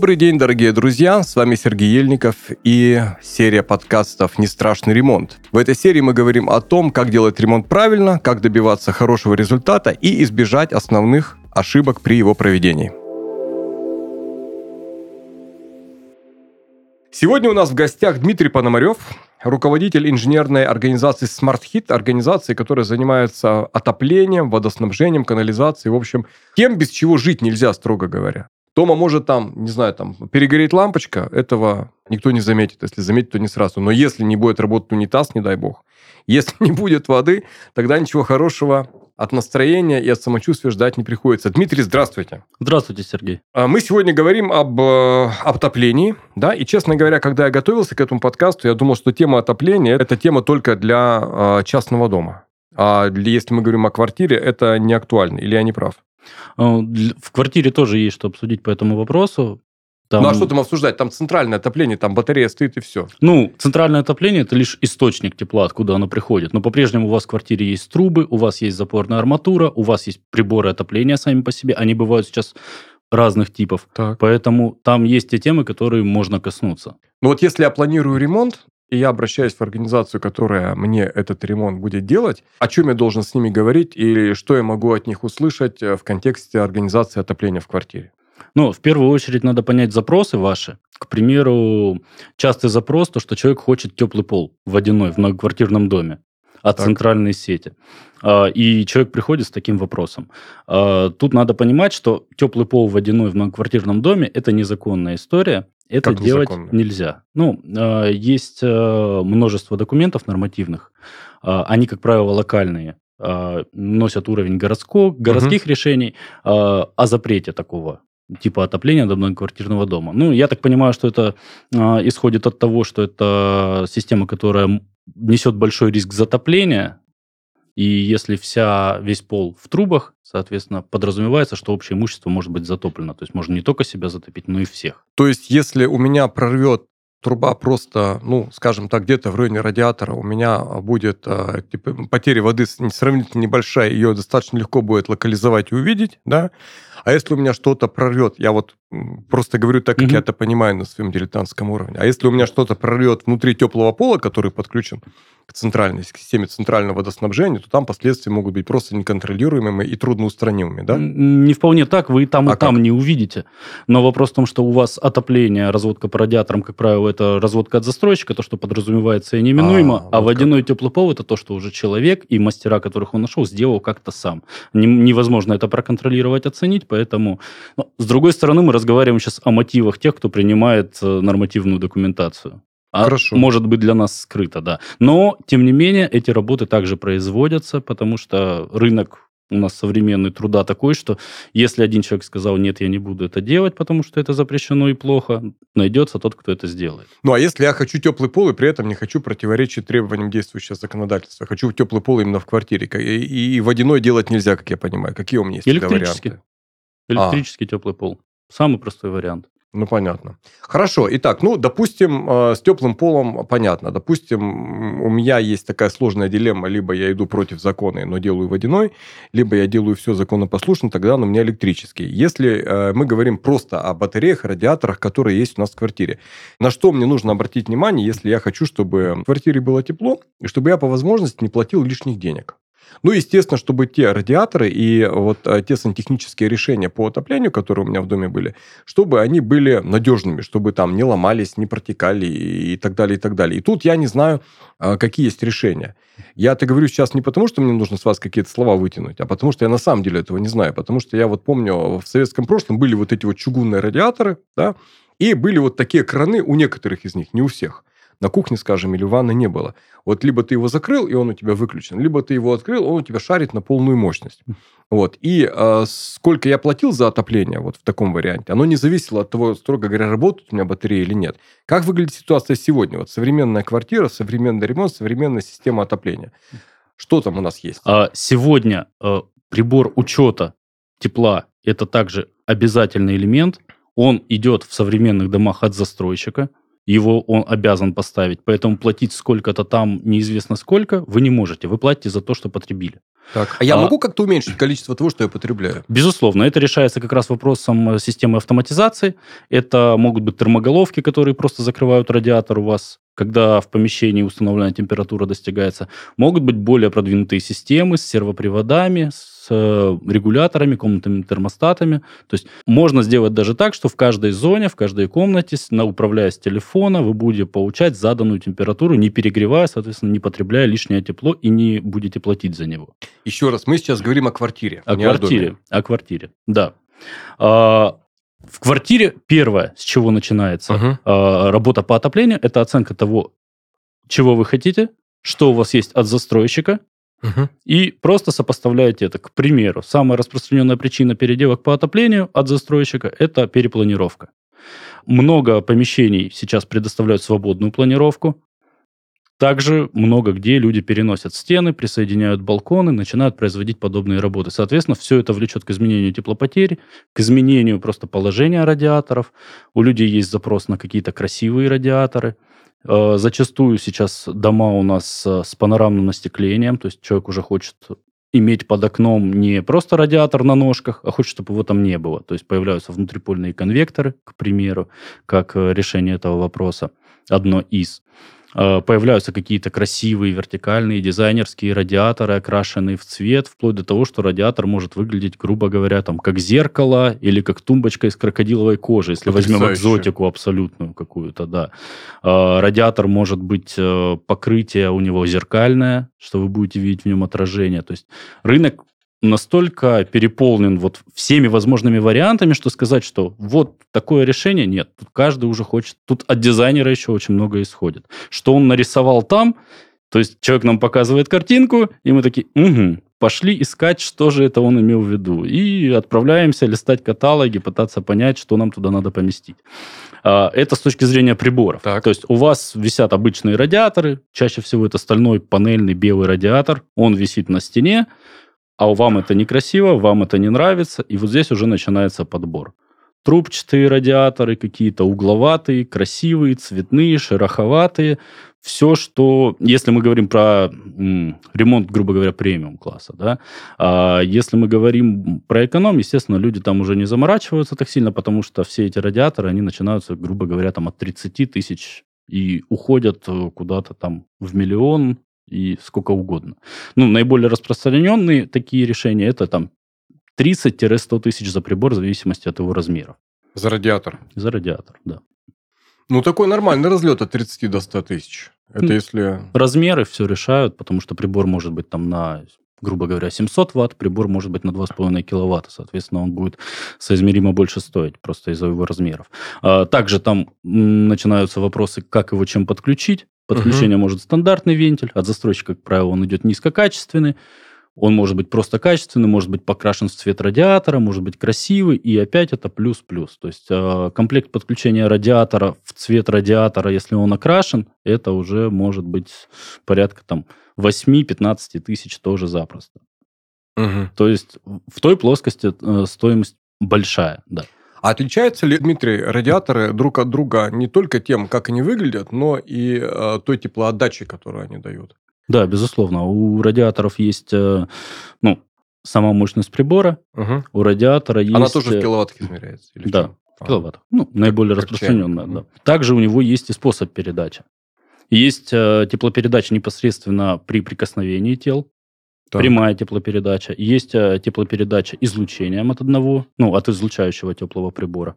Добрый день, дорогие друзья! С вами Сергей Ельников и серия подкастов «Не страшный ремонт». В этой серии мы говорим о том, как делать ремонт правильно, как добиваться хорошего результата и избежать основных ошибок при его проведении. Сегодня у нас в гостях Дмитрий Пономарев, руководитель инженерной организации Smart Hit, организации, которая занимается отоплением, водоснабжением, канализацией, в общем, тем, без чего жить нельзя, строго говоря. Дома может там, не знаю, там перегореть лампочка, этого никто не заметит. Если заметит, то не сразу. Но если не будет работать унитаз, не дай бог, если не будет воды, тогда ничего хорошего от настроения и от самочувствия ждать не приходится. Дмитрий, здравствуйте. Здравствуйте, Сергей. А, мы сегодня говорим об э, отоплении, да, и, честно говоря, когда я готовился к этому подкасту, я думал, что тема отопления – это тема только для э, частного дома. А если мы говорим о квартире, это не актуально, или я не прав? А, в квартире тоже есть что обсудить по этому вопросу. Там... Ну а что там обсуждать? Там центральное отопление, там батарея стоит и все. Ну, центральное отопление – это лишь источник тепла, откуда оно приходит. Но по-прежнему у вас в квартире есть трубы, у вас есть запорная арматура, у вас есть приборы отопления сами по себе. Они бывают сейчас разных типов. Так. Поэтому там есть те темы, которые можно коснуться. Ну вот если я планирую ремонт, и я обращаюсь в организацию, которая мне этот ремонт будет делать, о чем я должен с ними говорить или что я могу от них услышать э, в контексте организации отопления в квартире? Ну, в первую очередь надо понять запросы ваши. К примеру, частый запрос, то, что человек хочет теплый пол водяной в многоквартирном доме от так. центральной сети. А, и человек приходит с таким вопросом. А, тут надо понимать, что теплый пол водяной в многоквартирном доме – это незаконная история. Это как делать законно? нельзя. Ну, а, есть множество документов нормативных. Они, как правило, локальные носят уровень городского, городских угу. решений о запрете такого типа отопления до многоквартирного дома. Ну, я так понимаю, что это исходит от того, что это система, которая несет большой риск затопления, и если вся, весь пол в трубах, соответственно, подразумевается, что общее имущество может быть затоплено. То есть можно не только себя затопить, но и всех. То есть если у меня прорвет труба просто, ну, скажем так, где-то в районе радиатора у меня будет э, типа, потеря воды сравнительно небольшая, ее достаточно легко будет локализовать и увидеть, да, а если у меня что-то прорвет, я вот просто говорю так, как mm-hmm. я это понимаю на своем дилетантском уровне, а если у меня что-то прорвет внутри теплого пола, который подключен к центральной к системе центрального водоснабжения, то там последствия могут быть просто неконтролируемыми и трудноустранимыми, да? Не вполне так, вы там а и там не увидите. Но вопрос в том, что у вас отопление, разводка по радиаторам, как правило, это разводка от застройщика, то, что подразумевается и неминуемо, а, а вот водяной как. теплый пол это то, что уже человек и мастера, которых он нашел, сделал как-то сам. Невозможно это проконтролировать, оценить, поэтому... Но, с другой стороны, мы разговариваем сейчас о мотивах тех, кто принимает э, нормативную документацию. А Хорошо. может быть для нас скрыто, да. Но, тем не менее, эти работы также производятся, потому что рынок у нас современный труда такой, что если один человек сказал, нет, я не буду это делать, потому что это запрещено и плохо, найдется тот, кто это сделает. Ну, а если я хочу теплый пол и при этом не хочу противоречить требованиям действующего законодательства, хочу теплый пол именно в квартире, и, и водяной делать нельзя, как я понимаю, какие у меня есть Электрический. варианты? Электрический а. теплый пол. Самый простой вариант. Ну, понятно. Хорошо. Итак, ну, допустим, э, с теплым полом понятно. Допустим, у меня есть такая сложная дилемма. Либо я иду против закона, но делаю водяной, либо я делаю все законопослушно, тогда он у меня электрический. Если э, мы говорим просто о батареях, радиаторах, которые есть у нас в квартире, на что мне нужно обратить внимание, если я хочу, чтобы в квартире было тепло, и чтобы я по возможности не платил лишних денег? Ну, естественно, чтобы те радиаторы и вот а, те сантехнические решения по отоплению, которые у меня в доме были, чтобы они были надежными, чтобы там не ломались, не протекали и так далее, и так далее. И тут я не знаю, а, какие есть решения. Я это говорю сейчас не потому, что мне нужно с вас какие-то слова вытянуть, а потому что я на самом деле этого не знаю. Потому что я вот помню, в советском прошлом были вот эти вот чугунные радиаторы, да, и были вот такие краны у некоторых из них, не у всех на кухне, скажем, или в ванной не было. Вот либо ты его закрыл, и он у тебя выключен, либо ты его открыл, он у тебя шарит на полную мощность. Вот. И э, сколько я платил за отопление вот в таком варианте, оно не зависело от того, строго говоря, работает у меня батарея или нет. Как выглядит ситуация сегодня? Вот современная квартира, современный ремонт, современная система отопления. Что там у нас есть? А, сегодня э, прибор учета тепла – это также обязательный элемент. Он идет в современных домах от застройщика – его он обязан поставить, поэтому платить сколько-то там неизвестно сколько вы не можете. Вы платите за то, что потребили. Так. А я а, могу как-то уменьшить количество того, что я потребляю? Безусловно. Это решается как раз вопросом э, системы автоматизации. Это могут быть термоголовки, которые просто закрывают радиатор у вас когда в помещении установленная температура достигается. Могут быть более продвинутые системы с сервоприводами, с э, регуляторами, комнатными термостатами. То есть можно сделать даже так, что в каждой зоне, в каждой комнате, управляя с телефона, вы будете получать заданную температуру, не перегревая, соответственно, не потребляя лишнее тепло и не будете платить за него. Еще раз, мы сейчас говорим о квартире. О квартире, о, о квартире, да. В квартире первое, с чего начинается uh-huh. э, работа по отоплению, это оценка того, чего вы хотите, что у вас есть от застройщика, uh-huh. и просто сопоставляете это. К примеру, самая распространенная причина переделок по отоплению от застройщика – это перепланировка. Много помещений сейчас предоставляют свободную планировку. Также много где люди переносят стены, присоединяют балконы, начинают производить подобные работы. Соответственно, все это влечет к изменению теплопотери, к изменению просто положения радиаторов. У людей есть запрос на какие-то красивые радиаторы. Э, зачастую сейчас дома у нас с панорамным остеклением, то есть человек уже хочет иметь под окном не просто радиатор на ножках, а хочет, чтобы его там не было. То есть появляются внутрипольные конвекторы, к примеру, как э, решение этого вопроса. Одно из. Э, появляются какие-то красивые вертикальные дизайнерские радиаторы, окрашенные в цвет, вплоть до того, что радиатор может выглядеть, грубо говоря, там, как зеркало или как тумбочка из крокодиловой кожи, если возьмем экзотику абсолютную какую-то, да. Э, радиатор может быть, э, покрытие у него зеркальное, что вы будете видеть в нем отражение. То есть рынок настолько переполнен вот всеми возможными вариантами, что сказать, что вот такое решение, нет. Тут каждый уже хочет. Тут от дизайнера еще очень много исходит. Что он нарисовал там, то есть человек нам показывает картинку, и мы такие, угу, пошли искать, что же это он имел в виду. И отправляемся листать каталоги, пытаться понять, что нам туда надо поместить. А, это с точки зрения приборов. Так. То есть у вас висят обычные радиаторы, чаще всего это стальной панельный белый радиатор, он висит на стене, а вам это некрасиво, вам это не нравится, и вот здесь уже начинается подбор. Трубчатые радиаторы, какие-то угловатые, красивые, цветные, шероховатые. Все, что... Если мы говорим про м, ремонт, грубо говоря, премиум класса, да, а если мы говорим про эконом, естественно, люди там уже не заморачиваются так сильно, потому что все эти радиаторы, они начинаются, грубо говоря, там от 30 тысяч и уходят э, куда-то там в миллион, и сколько угодно. Ну, наиболее распространенные такие решения это там 30-100 тысяч за прибор в зависимости от его размера. За радиатор? За радиатор, да. Ну, такой нормальный разлет от 30 до 100 тысяч. Это ну, если... Размеры все решают, потому что прибор может быть там на грубо говоря, 700 ватт, прибор может быть на 2,5 киловатта, соответственно, он будет соизмеримо больше стоить, просто из-за его размеров. А, также там начинаются вопросы, как его чем подключить. Подключение угу. может стандартный вентиль, от застройщика, как правило, он идет низкокачественный, он может быть просто качественный, может быть покрашен в цвет радиатора, может быть красивый, и опять это плюс-плюс. То есть э, комплект подключения радиатора в цвет радиатора, если он окрашен, это уже может быть порядка там 8-15 тысяч тоже запросто. Угу. То есть в той плоскости э, стоимость большая, да. А отличаются ли, Дмитрий, радиаторы друг от друга не только тем, как они выглядят, но и э, той теплоотдачей, которую они дают? Да, безусловно. У радиаторов есть, э, ну, сама мощность прибора. Угу. У радиатора есть... Она тоже в э, киловаттах измеряется? Или да, в киловаттах. Ну, наиболее как распространенная, да. Также у него есть и способ передачи. Есть э, теплопередача непосредственно при прикосновении тел, так. прямая теплопередача. Есть э, теплопередача излучением от одного, ну, от излучающего теплого прибора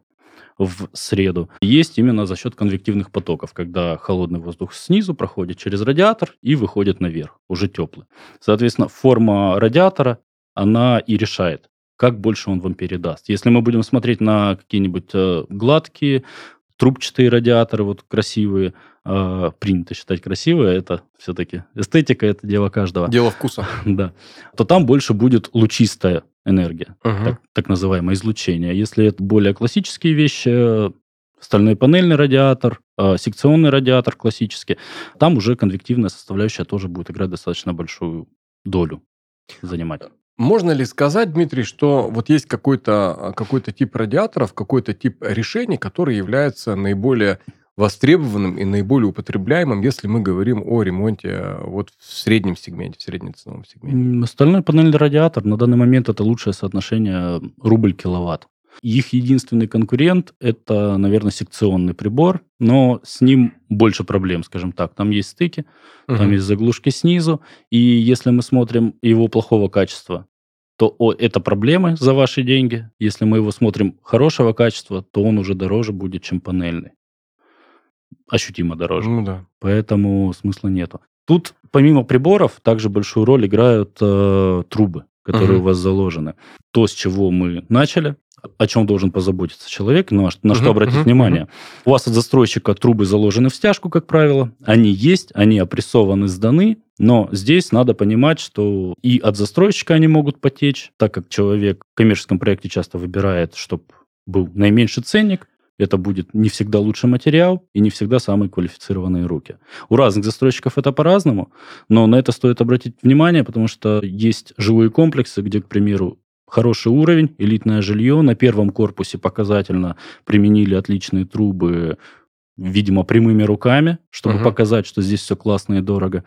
в среду. Есть именно за счет конвективных потоков, когда холодный воздух снизу проходит через радиатор и выходит наверх, уже теплый. Соответственно, форма радиатора, она и решает, как больше он вам передаст. Если мы будем смотреть на какие-нибудь э, гладкие, трубчатые радиаторы, вот красивые, э, принято считать красивые, это все-таки эстетика, это дело каждого. Дело вкуса. да. То там больше будет лучистая энергия, так, так называемое излучение. Если это более классические вещи, стальной панельный радиатор, э, секционный радиатор классический, там уже конвективная составляющая тоже будет играть достаточно большую долю занимать. Можно ли сказать, Дмитрий, что вот есть какой-то какой тип радиаторов, какой-то тип решений, который является наиболее востребованным и наиболее употребляемым, если мы говорим о ремонте э, вот в среднем сегменте, в среднеценовом сегменте. Стальной панельный радиатор на данный момент это лучшее соотношение рубль-киловатт. Их единственный конкурент – это, наверное, секционный прибор, но с ним больше проблем, скажем так. Там есть стыки, угу. там есть заглушки снизу, и если мы смотрим его плохого качества, то о, это проблемы за ваши деньги. Если мы его смотрим хорошего качества, то он уже дороже будет, чем панельный. Ощутимо дороже. Ну да. Поэтому смысла нету. Тут помимо приборов также большую роль играют э, трубы, которые uh-huh. у вас заложены. То, с чего мы начали, о чем должен позаботиться человек, на, на uh-huh, что обратить uh-huh, внимание. Uh-huh. У вас от застройщика трубы заложены в стяжку, как правило. Они есть, они опрессованы, сданы, но здесь надо понимать, что и от застройщика они могут потечь, так как человек в коммерческом проекте часто выбирает, чтобы был наименьший ценник, это будет не всегда лучший материал и не всегда самые квалифицированные руки. У разных застройщиков это по-разному, но на это стоит обратить внимание, потому что есть жилые комплексы, где, к примеру, хороший уровень, элитное жилье. На первом корпусе показательно применили отличные трубы, видимо, прямыми руками, чтобы угу. показать, что здесь все классно и дорого.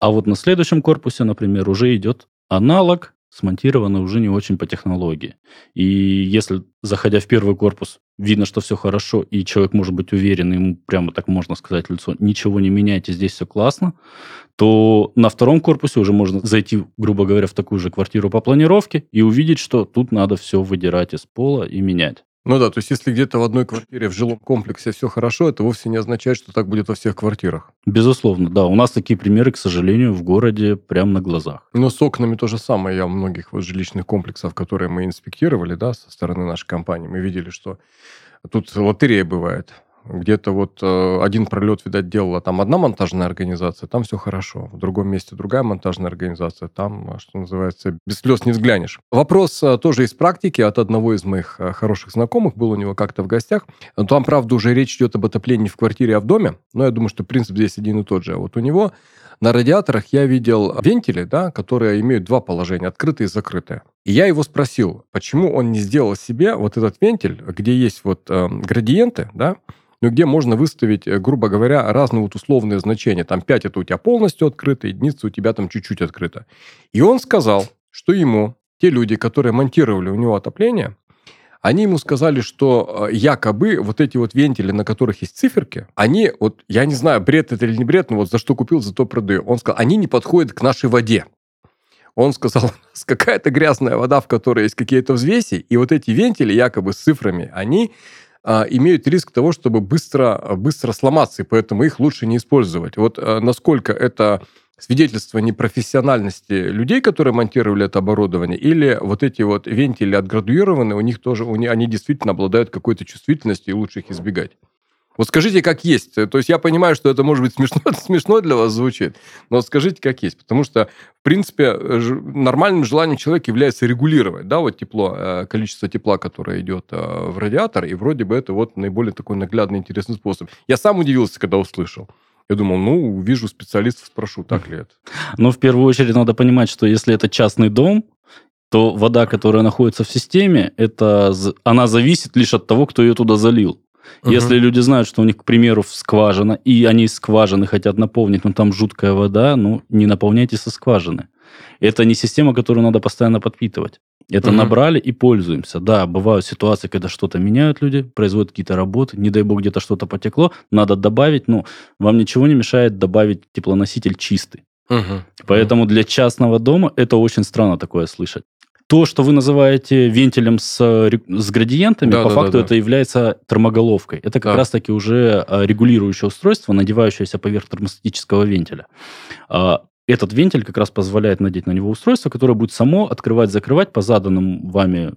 А вот на следующем корпусе, например, уже идет аналог, смонтированный уже не очень по технологии. И если, заходя в первый корпус, видно, что все хорошо, и человек может быть уверен, ему прямо так можно сказать лицо, ничего не меняйте, здесь все классно, то на втором корпусе уже можно зайти, грубо говоря, в такую же квартиру по планировке и увидеть, что тут надо все выдирать из пола и менять. Ну да, то есть если где-то в одной квартире в жилом комплексе все хорошо, это вовсе не означает, что так будет во всех квартирах. Безусловно, да. У нас такие примеры, к сожалению, в городе прямо на глазах. Но с окнами то же самое. Я в многих вот жилищных комплексах, которые мы инспектировали, да, со стороны нашей компании, мы видели, что тут лотерея бывает где-то вот э, один пролет, видать, делала там одна монтажная организация, там все хорошо. В другом месте другая монтажная организация, там, э, что называется, без слез не взглянешь. Вопрос э, тоже из практики от одного из моих хороших знакомых, был у него как-то в гостях. Там, правда, уже речь идет об отоплении в квартире, а в доме, но я думаю, что принцип здесь один и тот же. Вот у него на радиаторах я видел вентили, да, которые имеют два положения, открытые и закрытые. И я его спросил, почему он не сделал себе вот этот вентиль, где есть вот э, градиенты, да, но где можно выставить, э, грубо говоря, разные вот условные значения. Там 5 это у тебя полностью открыто, единица у тебя там чуть-чуть открыто. И он сказал, что ему те люди, которые монтировали у него отопление, они ему сказали, что э, якобы вот эти вот вентили, на которых есть циферки, они, вот я не знаю, бред это или не бред, но вот за что купил, за то продаю. Он сказал, они не подходят к нашей воде. Он сказал, какая-то грязная вода, в которой есть какие-то взвеси, и вот эти вентили якобы с цифрами, они а, имеют риск того, чтобы быстро, быстро сломаться, и поэтому их лучше не использовать. Вот а, насколько это свидетельство непрофессиональности людей, которые монтировали это оборудование, или вот эти вот вентили отградуированы, у них тоже, у них, они действительно обладают какой-то чувствительностью, и лучше их избегать. Вот скажите, как есть. То есть я понимаю, что это может быть смешно, смешно для вас звучит, но скажите, как есть. Потому что, в принципе, нормальным желанием человека является регулировать, да, вот тепло, э, количество тепла, которое идет э, в радиатор, и вроде бы это вот наиболее такой наглядный, интересный способ. Я сам удивился, когда услышал. Я думал, ну, вижу специалистов, спрошу, так ли это. Но в первую очередь надо понимать, что если это частный дом, то вода, которая находится в системе, это, она зависит лишь от того, кто ее туда залил. Угу. Если люди знают, что у них, к примеру, скважина, и они из скважины хотят наполнить, но там жуткая вода, ну, не наполняйте со скважины. Это не система, которую надо постоянно подпитывать. Это угу. набрали и пользуемся. Да, бывают ситуации, когда что-то меняют люди, производят какие-то работы, не дай бог где-то что-то потекло, надо добавить, ну, вам ничего не мешает добавить теплоноситель чистый. Угу. Поэтому для частного дома это очень странно такое слышать. То, что вы называете вентилем с, с градиентами, да, по да, факту да, да. это является термоголовкой. Это как да. раз-таки уже а, регулирующее устройство, надевающееся поверх термостатического вентиля. А, этот вентиль как раз позволяет надеть на него устройство, которое будет само открывать-закрывать по заданному вами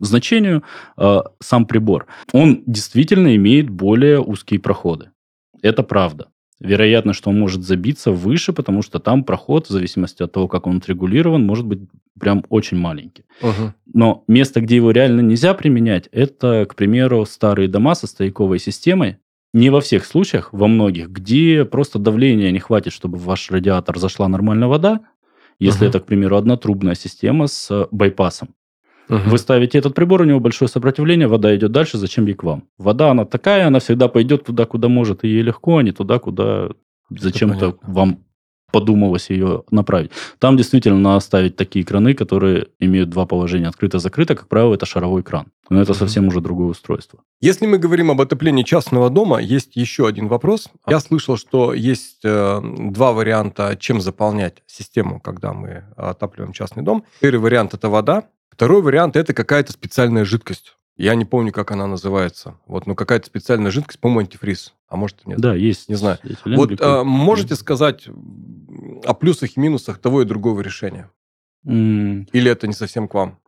значению э, сам прибор. Он действительно имеет более узкие проходы. Это правда. Вероятно, что он может забиться выше, потому что там проход, в зависимости от того, как он отрегулирован, может быть прям очень маленький. Угу. Но место, где его реально нельзя применять, это, к примеру, старые дома со стояковой системой. Не во всех случаях, во многих, где просто давления не хватит, чтобы в ваш радиатор зашла нормальная вода, если угу. это, к примеру, однотрубная система с байпасом. Угу. Вы ставите этот прибор, у него большое сопротивление, вода идет дальше, зачем ей к вам? Вода, она такая, она всегда пойдет туда, куда может, и ей легко, а не туда, куда зачем-то вам подумалось ее направить. Там действительно надо ставить такие краны, которые имеют два положения, открыто-закрыто. Как правило, это шаровой кран. Но это совсем уже другое устройство. Если мы говорим об отоплении частного дома, есть еще один вопрос. Я слышал, что есть э, два варианта, чем заполнять систему, когда мы отапливаем частный дом. Первый вариант – это вода. Второй вариант – это какая-то специальная жидкость. Я не помню, как она называется. Вот, ну какая-то специальная жидкость, по-моему, антифриз. А может, нет? Да, есть. Не знаю. Вот а, можете сказать о плюсах и минусах того и другого решения? Mm. Или это не совсем к вам?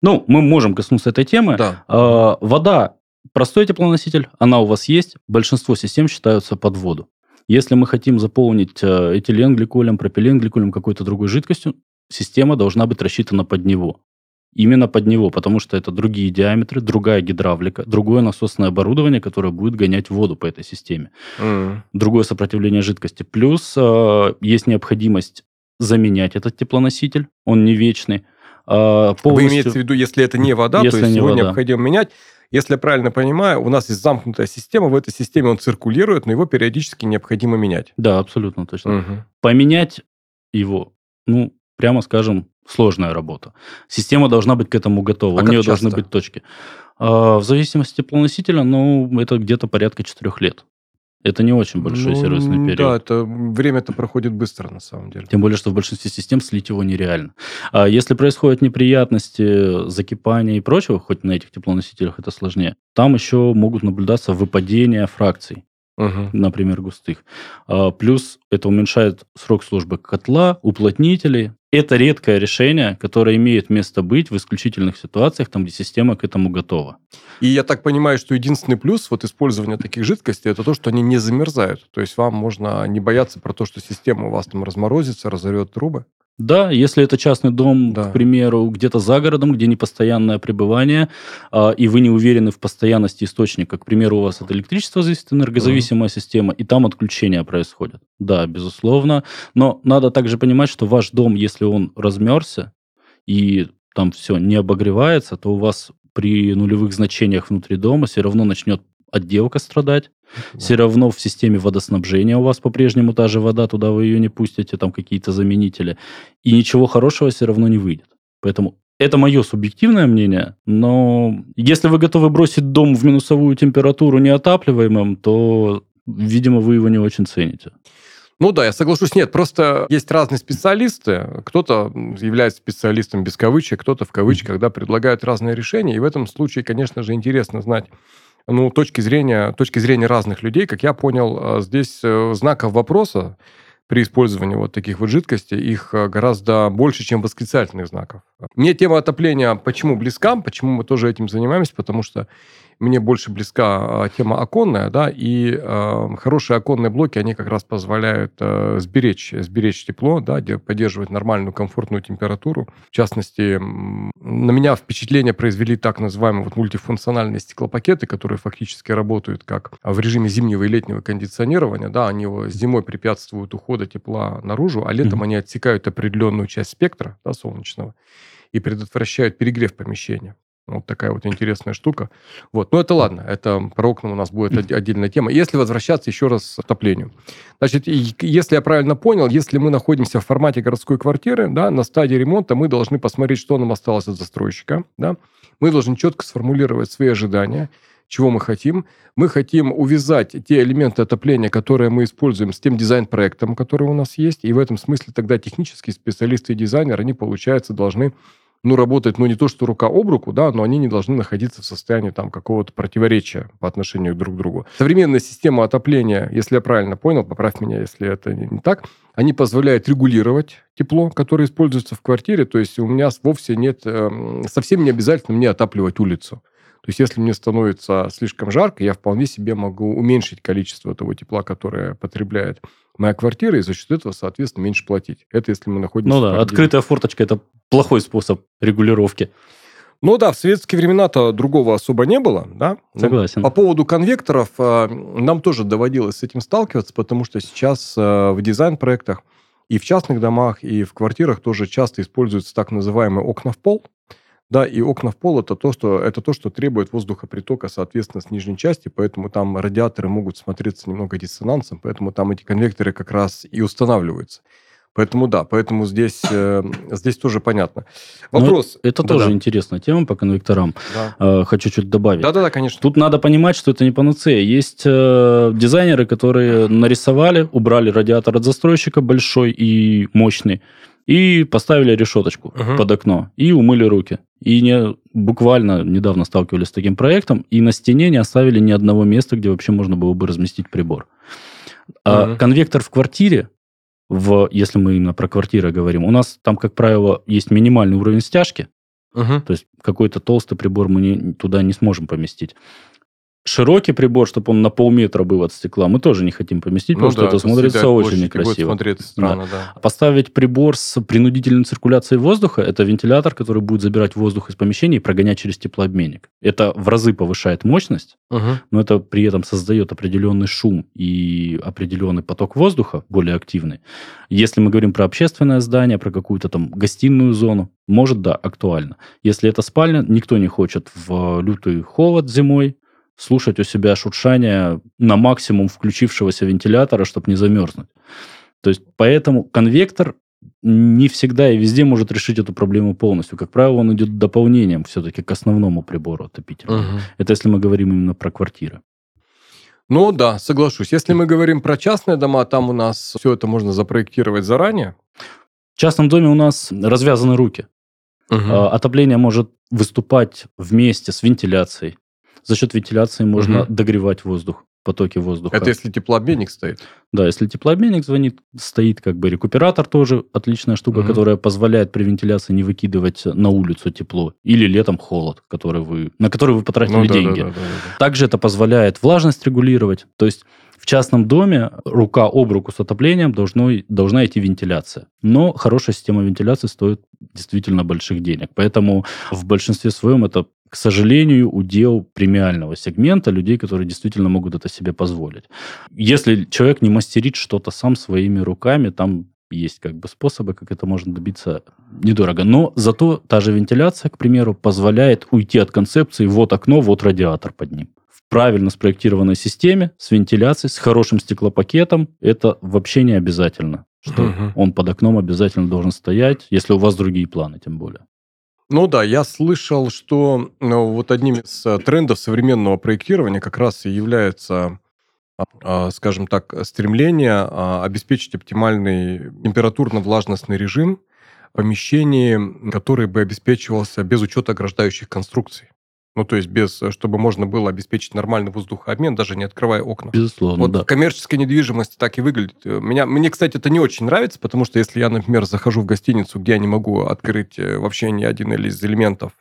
Ну, мы можем коснуться этой темы. Да. А, вода простой теплоноситель, она у вас есть. Большинство систем считаются под воду. Если мы хотим заполнить э, этиленгликолем, пропиленгликолем, какой-то другой жидкостью, система должна быть рассчитана под него именно под него, потому что это другие диаметры, другая гидравлика, другое насосное оборудование, которое будет гонять воду по этой системе. Mm. Другое сопротивление жидкости. Плюс э, есть необходимость заменять этот теплоноситель, он не вечный. Э, полностью... Вы имеете в виду, если это не вода, если то есть его вода. необходимо менять. Если я правильно понимаю, у нас есть замкнутая система, в этой системе он циркулирует, но его периодически необходимо менять. Да, абсолютно точно. Угу. Поменять его, ну, прямо скажем, сложная работа. Система должна быть к этому готова. А У нее часто? должны быть точки. А, в зависимости от теплоносителя, ну, это где-то порядка 4 лет. Это не очень большой ну, сервисный период. Да, это время-то проходит быстро, на самом деле. Тем более, что в большинстве систем слить его нереально. А если происходят неприятности, закипания и прочего, хоть на этих теплоносителях это сложнее, там еще могут наблюдаться выпадения фракций угу. например, густых. А, плюс это уменьшает срок службы котла, уплотнителей. Это редкое решение, которое имеет место быть в исключительных ситуациях, там, где система к этому готова. И я так понимаю, что единственный плюс вот использования таких жидкостей, это то, что они не замерзают. То есть вам можно не бояться про то, что система у вас там разморозится, разорвет трубы. Да, если это частный дом, да. к примеру, где-то за городом, где непостоянное пребывание, э, и вы не уверены в постоянности источника, к примеру, у вас от электричества зависит энергозависимая mm. система, и там отключения происходят. Да, безусловно. Но надо также понимать, что ваш дом, если он размерся, и там все не обогревается, то у вас при нулевых значениях внутри дома все равно начнет отделка страдать. Да. Все равно в системе водоснабжения у вас по-прежнему та же вода, туда вы ее не пустите, там какие-то заменители. И ничего хорошего все равно не выйдет. Поэтому это мое субъективное мнение, но если вы готовы бросить дом в минусовую температуру неотапливаемым, то, видимо, вы его не очень цените. Ну да, я соглашусь. Нет, просто есть разные специалисты. Кто-то является специалистом без кавычек, кто-то в кавычках, да, предлагают разные решения. И в этом случае, конечно же, интересно знать, ну, точки зрения, точки зрения разных людей, как я понял, а, здесь э, знаков вопроса при использовании вот таких вот жидкостей, их э, гораздо больше, чем восклицательных знаков. Мне тема отопления почему близка, почему мы тоже этим занимаемся, потому что мне больше близка а, тема оконная, да, и э, хорошие оконные блоки, они как раз позволяют э, сберечь, сберечь тепло, да, поддерживать нормальную комфортную температуру. В частности, на меня впечатление произвели так называемые вот мультифункциональные стеклопакеты, которые фактически работают как в режиме зимнего и летнего кондиционирования, да, они зимой препятствуют ухода тепла наружу, а летом mm-hmm. они отсекают определенную часть спектра, да, солнечного, и предотвращают перегрев помещения. Вот такая вот интересная штука. Вот. Но это ладно, это про окна у нас будет отдельная тема. Если возвращаться еще раз к отоплению. Значит, если я правильно понял, если мы находимся в формате городской квартиры, да, на стадии ремонта мы должны посмотреть, что нам осталось от застройщика, да. Мы должны четко сформулировать свои ожидания, чего мы хотим. Мы хотим увязать те элементы отопления, которые мы используем, с тем дизайн-проектом, который у нас есть. И в этом смысле тогда технические специалисты и дизайнеры, они, получается, должны ну, работать, ну, не то, что рука об руку, да, но они не должны находиться в состоянии там какого-то противоречия по отношению друг к другу. Современная система отопления, если я правильно понял, поправь меня, если это не так, они позволяют регулировать тепло, которое используется в квартире, то есть у меня вовсе нет, э, совсем не обязательно мне отапливать улицу. То есть, если мне становится слишком жарко, я вполне себе могу уменьшить количество того тепла, которое потребляет моя квартира, и за счет этого, соответственно, меньше платить. Это если мы находимся... Ну да, открытая форточка – это плохой способ регулировки. Ну да, в советские времена-то другого особо не было, да? Согласен. По поводу конвекторов э, нам тоже доводилось с этим сталкиваться, потому что сейчас э, в дизайн-проектах и в частных домах, и в квартирах тоже часто используются так называемые окна в пол. Да, и окна в пол это то, что, это то, что требует воздухопритока, соответственно, с нижней части, поэтому там радиаторы могут смотреться немного диссонансом, поэтому там эти конвекторы как раз и устанавливаются. Поэтому да, поэтому здесь, э, здесь тоже понятно. Ну, Вопрос. Но это да, тоже да. интересная тема по конвекторам. Да. Э, хочу чуть добавить. Да-да-да, конечно. Тут надо понимать, что это не панацея. Есть э, дизайнеры, которые нарисовали, убрали радиатор от застройщика большой и мощный, и поставили решеточку угу. под окно, и умыли руки. И не, буквально недавно сталкивались с таким проектом, и на стене не оставили ни одного места, где вообще можно было бы разместить прибор. А конвектор в квартире в, если мы именно про квартиры говорим, у нас там, как правило, есть минимальный уровень стяжки, угу. то есть какой-то толстый прибор мы не, туда не сможем поместить широкий прибор, чтобы он на полметра был от стекла, мы тоже не хотим поместить, ну, потому да, что это смотрится очень некрасиво. смотреться странно, да. да. Поставить прибор с принудительной циркуляцией воздуха, это вентилятор, который будет забирать воздух из помещения и прогонять через теплообменник. Это в разы повышает мощность, угу. но это при этом создает определенный шум и определенный поток воздуха, более активный. Если мы говорим про общественное здание, про какую-то там гостиную зону, может, да, актуально. Если это спальня, никто не хочет в лютый холод зимой, слушать у себя шуршание на максимум включившегося вентилятора, чтобы не замерзнуть. То есть поэтому конвектор не всегда и везде может решить эту проблему полностью. Как правило, он идет дополнением все-таки к основному прибору отопительному. Угу. Это если мы говорим именно про квартиры. Ну да, соглашусь. Если мы говорим про частные дома, там у нас все это можно запроектировать заранее. В частном доме у нас развязаны руки. Угу. Отопление может выступать вместе с вентиляцией. За счет вентиляции можно угу. догревать воздух, потоки воздуха. Это если теплообменник стоит? Да, если теплообменник звонит, стоит как бы рекуператор тоже отличная штука, угу. которая позволяет при вентиляции не выкидывать на улицу тепло или летом холод, который вы, на который вы потратили ну, да, деньги. Да, да, да, да. Также это позволяет влажность регулировать. То есть в частном доме рука об руку с отоплением должно, должна идти вентиляция. Но хорошая система вентиляции стоит действительно больших денег. Поэтому в большинстве своем это к сожалению, удел премиального сегмента людей, которые действительно могут это себе позволить. Если человек не мастерит что-то сам своими руками, там есть как бы способы, как это можно добиться недорого. Но зато та же вентиляция, к примеру, позволяет уйти от концепции «вот окно, вот радиатор под ним». В правильно спроектированной системе с вентиляцией, с хорошим стеклопакетом это вообще не обязательно, что угу. он под окном обязательно должен стоять, если у вас другие планы, тем более. Ну да, я слышал, что ну, вот одним из э, трендов современного проектирования как раз и является, а, а, скажем так, стремление а, обеспечить оптимальный температурно-влажностный режим помещении, который бы обеспечивался без учета ограждающих конструкций. Ну, то есть без, э, чтобы можно было обеспечить нормальный воздухообмен, даже не открывая окна. Безусловно, вот да. коммерческая недвижимость так и выглядит. Э, меня, мне, кстати, это не очень нравится, потому что если я, например, захожу в гостиницу, где я не могу открыть э, вообще ни один из элементов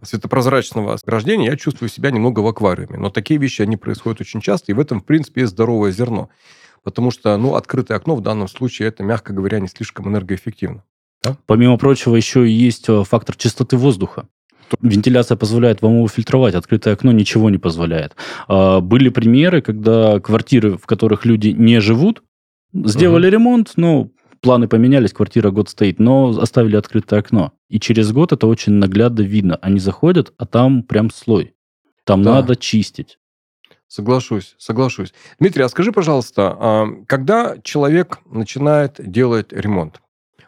светопрозрачного ограждения, я чувствую себя немного в аквариуме. Но такие вещи, они происходят очень часто, и в этом, в принципе, есть здоровое зерно. Потому что, ну, открытое окно в данном случае, это, мягко говоря, не слишком энергоэффективно. Да? Помимо прочего, еще есть фактор чистоты воздуха. Вентиляция позволяет вам его фильтровать, открытое окно ничего не позволяет. А, были примеры, когда квартиры, в которых люди не живут, сделали угу. ремонт, но планы поменялись, квартира год стоит, но оставили открытое окно. И через год это очень наглядно видно. Они заходят, а там прям слой. Там да. надо чистить. Соглашусь, соглашусь. Дмитрий, а скажи, пожалуйста, а, когда человек начинает делать ремонт,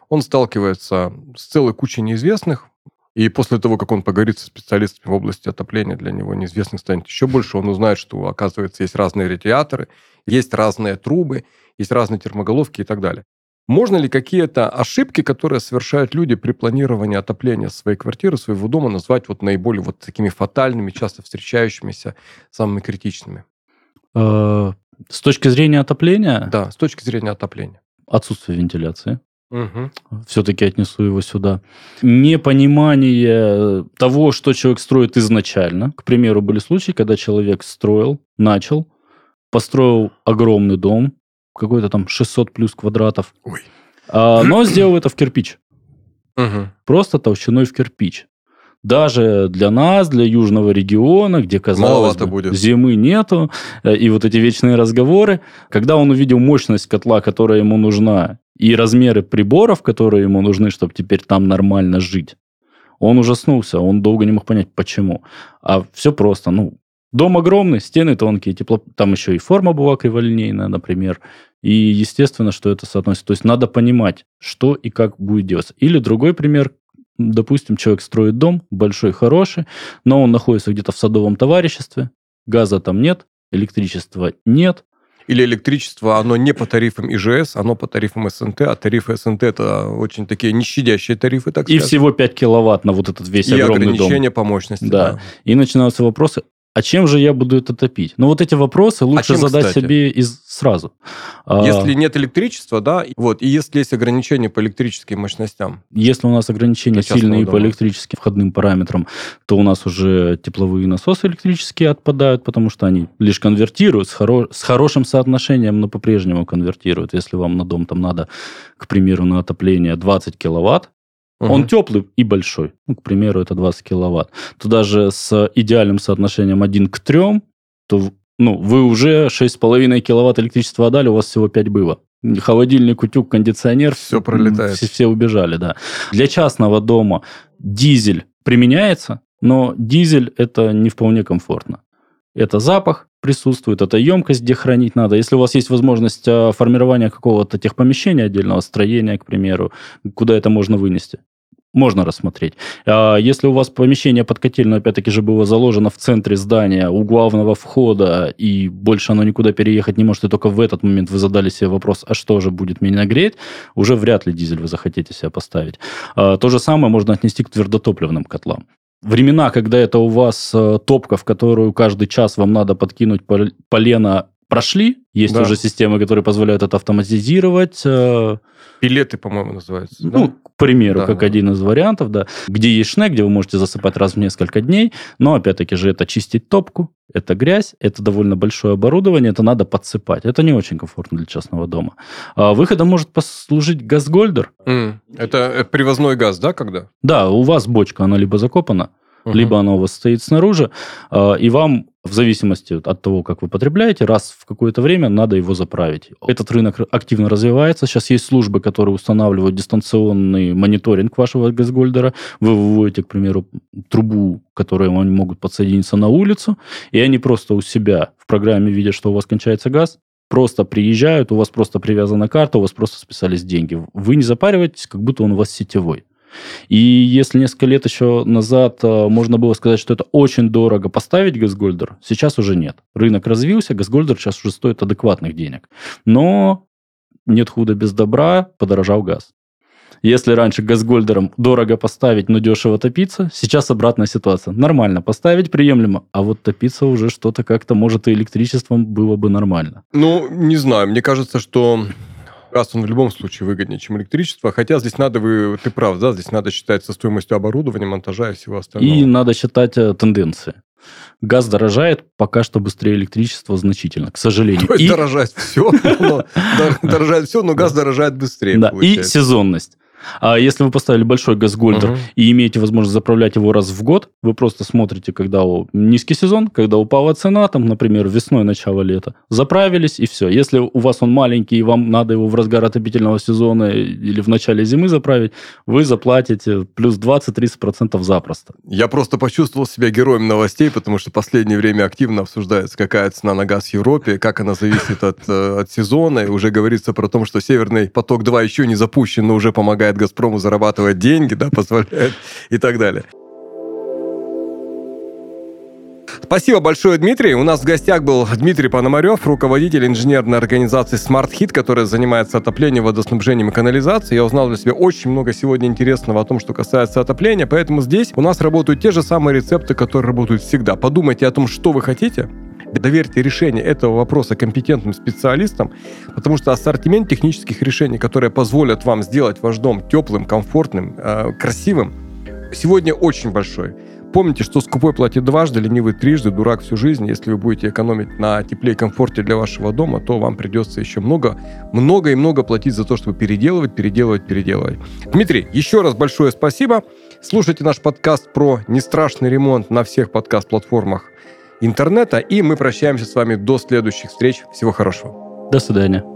он сталкивается с целой кучей неизвестных, и после того, как он поговорит со специалистами в области отопления, для него неизвестных станет еще больше. Он узнает, что, оказывается, есть разные радиаторы, есть разные трубы, есть разные термоголовки и так далее. Можно ли какие-то ошибки, которые совершают люди при планировании отопления своей квартиры, своего дома, назвать вот наиболее вот такими фатальными, часто встречающимися, самыми критичными? Э, с точки зрения отопления? Да, с точки зрения отопления. Отсутствие вентиляции. Угу. Все-таки отнесу его сюда. Непонимание того, что человек строит изначально. К примеру, были случаи, когда человек строил, начал, построил огромный дом, какой-то там 600 плюс квадратов, Ой. А, но сделал это в кирпич. Угу. Просто толщиной в кирпич даже для нас, для южного региона, где, казалось бы, будет. зимы нету, э, и вот эти вечные разговоры, когда он увидел мощность котла, которая ему нужна, и размеры приборов, которые ему нужны, чтобы теперь там нормально жить, Он ужаснулся, он долго не мог понять, почему. А все просто, ну, Дом огромный, стены тонкие, тепло, там еще и форма была криволинейная, например. И естественно, что это соотносится. То есть надо понимать, что и как будет делаться. Или другой пример, допустим, человек строит дом, большой, хороший, но он находится где-то в садовом товариществе, газа там нет, электричества нет, или электричество, оно не по тарифам ИЖС, оно по тарифам СНТ, а тарифы СНТ это очень такие нещадящие тарифы, так И всего 5 киловатт на вот этот весь и огромный дом. И ограничения по мощности. Да. да. И начинаются вопросы, а чем же я буду это топить? Ну, вот эти вопросы лучше а чем, задать кстати? себе из, сразу. А, если нет электричества, да, вот, и если есть ограничения по электрическим мощностям. Если у нас ограничения сильные дома. по электрическим входным параметрам, то у нас уже тепловые насосы электрические отпадают, потому что они лишь конвертируют с, хоро с хорошим соотношением, но по-прежнему конвертируют. Если вам на дом там надо, к примеру, на отопление 20 киловатт, Угу. Он теплый и большой. Ну, к примеру, это 20 киловатт. То даже с идеальным соотношением 1 к 3, то ну, вы уже 6,5 киловатт электричества отдали, у вас всего 5 было. Холодильник, утюг, кондиционер. Все пролетает. Все, все убежали, да. Для частного дома дизель применяется, но дизель это не вполне комфортно. Это запах присутствует, это емкость, где хранить надо. Если у вас есть возможность а, формирования какого-то техпомещения отдельного, строения, к примеру, куда это можно вынести, можно рассмотреть. А если у вас помещение под котельную, опять-таки же, было заложено в центре здания, у главного входа, и больше оно никуда переехать не может, и только в этот момент вы задали себе вопрос, а что же будет меня греть, уже вряд ли дизель вы захотите себе поставить. А, то же самое можно отнести к твердотопливным котлам. Времена, когда это у вас э, топка, в которую каждый час вам надо подкинуть полено прошли. Есть да. уже системы, которые позволяют это автоматизировать. Э, Пилеты, по-моему, называются. Ну, да? Примеру, да, как один из вариантов, да. Где есть шнек, где вы можете засыпать раз в несколько дней. Но, опять-таки же, это чистить топку, это грязь, это довольно большое оборудование, это надо подсыпать. Это не очень комфортно для частного дома. А выходом может послужить газгольдер. Mm. Это привозной газ, да, когда? Да, у вас бочка, она либо закопана, угу. либо оно у вас стоит снаружи, а, и вам в зависимости от того, как вы потребляете, раз в какое-то время надо его заправить. Этот рынок активно развивается. Сейчас есть службы, которые устанавливают дистанционный мониторинг вашего газгольдера. Вы выводите, к примеру, трубу, которую они могут подсоединиться на улицу, и они просто у себя в программе видят, что у вас кончается газ, просто приезжают, у вас просто привязана карта, у вас просто списались деньги. Вы не запариваетесь, как будто он у вас сетевой. И если несколько лет еще назад э, можно было сказать, что это очень дорого поставить газгольдер, сейчас уже нет. Рынок развился, газгольдер сейчас уже стоит адекватных денег. Но нет худа без добра, подорожал газ. Если раньше газгольдером дорого поставить, но дешево топиться, сейчас обратная ситуация. Нормально поставить, приемлемо, а вот топиться уже что-то как-то, может, и электричеством было бы нормально. Ну, не знаю, мне кажется, что Газ, он в любом случае выгоднее, чем электричество. Хотя здесь надо, вы, ты прав, да, здесь надо считать со стоимостью оборудования, монтажа и всего остального. И надо считать э, тенденции. Газ дорожает пока что быстрее электричества значительно, к сожалению. То есть и... дорожает все, дорожает все, но газ дорожает быстрее. Да, и сезонность. А если вы поставили большой газгольдер угу. и имеете возможность заправлять его раз в год, вы просто смотрите, когда низкий сезон, когда упала цена, там, например, весной, начало лета, заправились и все. Если у вас он маленький и вам надо его в разгар отопительного сезона или в начале зимы заправить, вы заплатите плюс 20-30% запросто. Я просто почувствовал себя героем новостей, потому что в последнее время активно обсуждается, какая цена на газ в Европе, как она зависит от, э, от сезона, и уже говорится про то, что Северный поток-2 еще не запущен, но уже помогает помогает «Газпрому» зарабатывать деньги, да, позволяет и так далее. Спасибо большое, Дмитрий. У нас в гостях был Дмитрий Пономарев, руководитель инженерной организации Smart Hit, которая занимается отоплением, водоснабжением и канализацией. Я узнал для себя очень много сегодня интересного о том, что касается отопления, поэтому здесь у нас работают те же самые рецепты, которые работают всегда. Подумайте о том, что вы хотите, Доверьте решение этого вопроса компетентным специалистам, потому что ассортимент технических решений, которые позволят вам сделать ваш дом теплым, комфортным, э, красивым, сегодня очень большой. Помните, что скупой платит дважды, ленивый трижды, дурак всю жизнь. Если вы будете экономить на тепле и комфорте для вашего дома, то вам придется еще много, много и много платить за то, чтобы переделывать, переделывать, переделывать. Дмитрий, еще раз большое спасибо. Слушайте наш подкаст про нестрашный ремонт на всех подкаст-платформах интернета. И мы прощаемся с вами до следующих встреч. Всего хорошего. До свидания.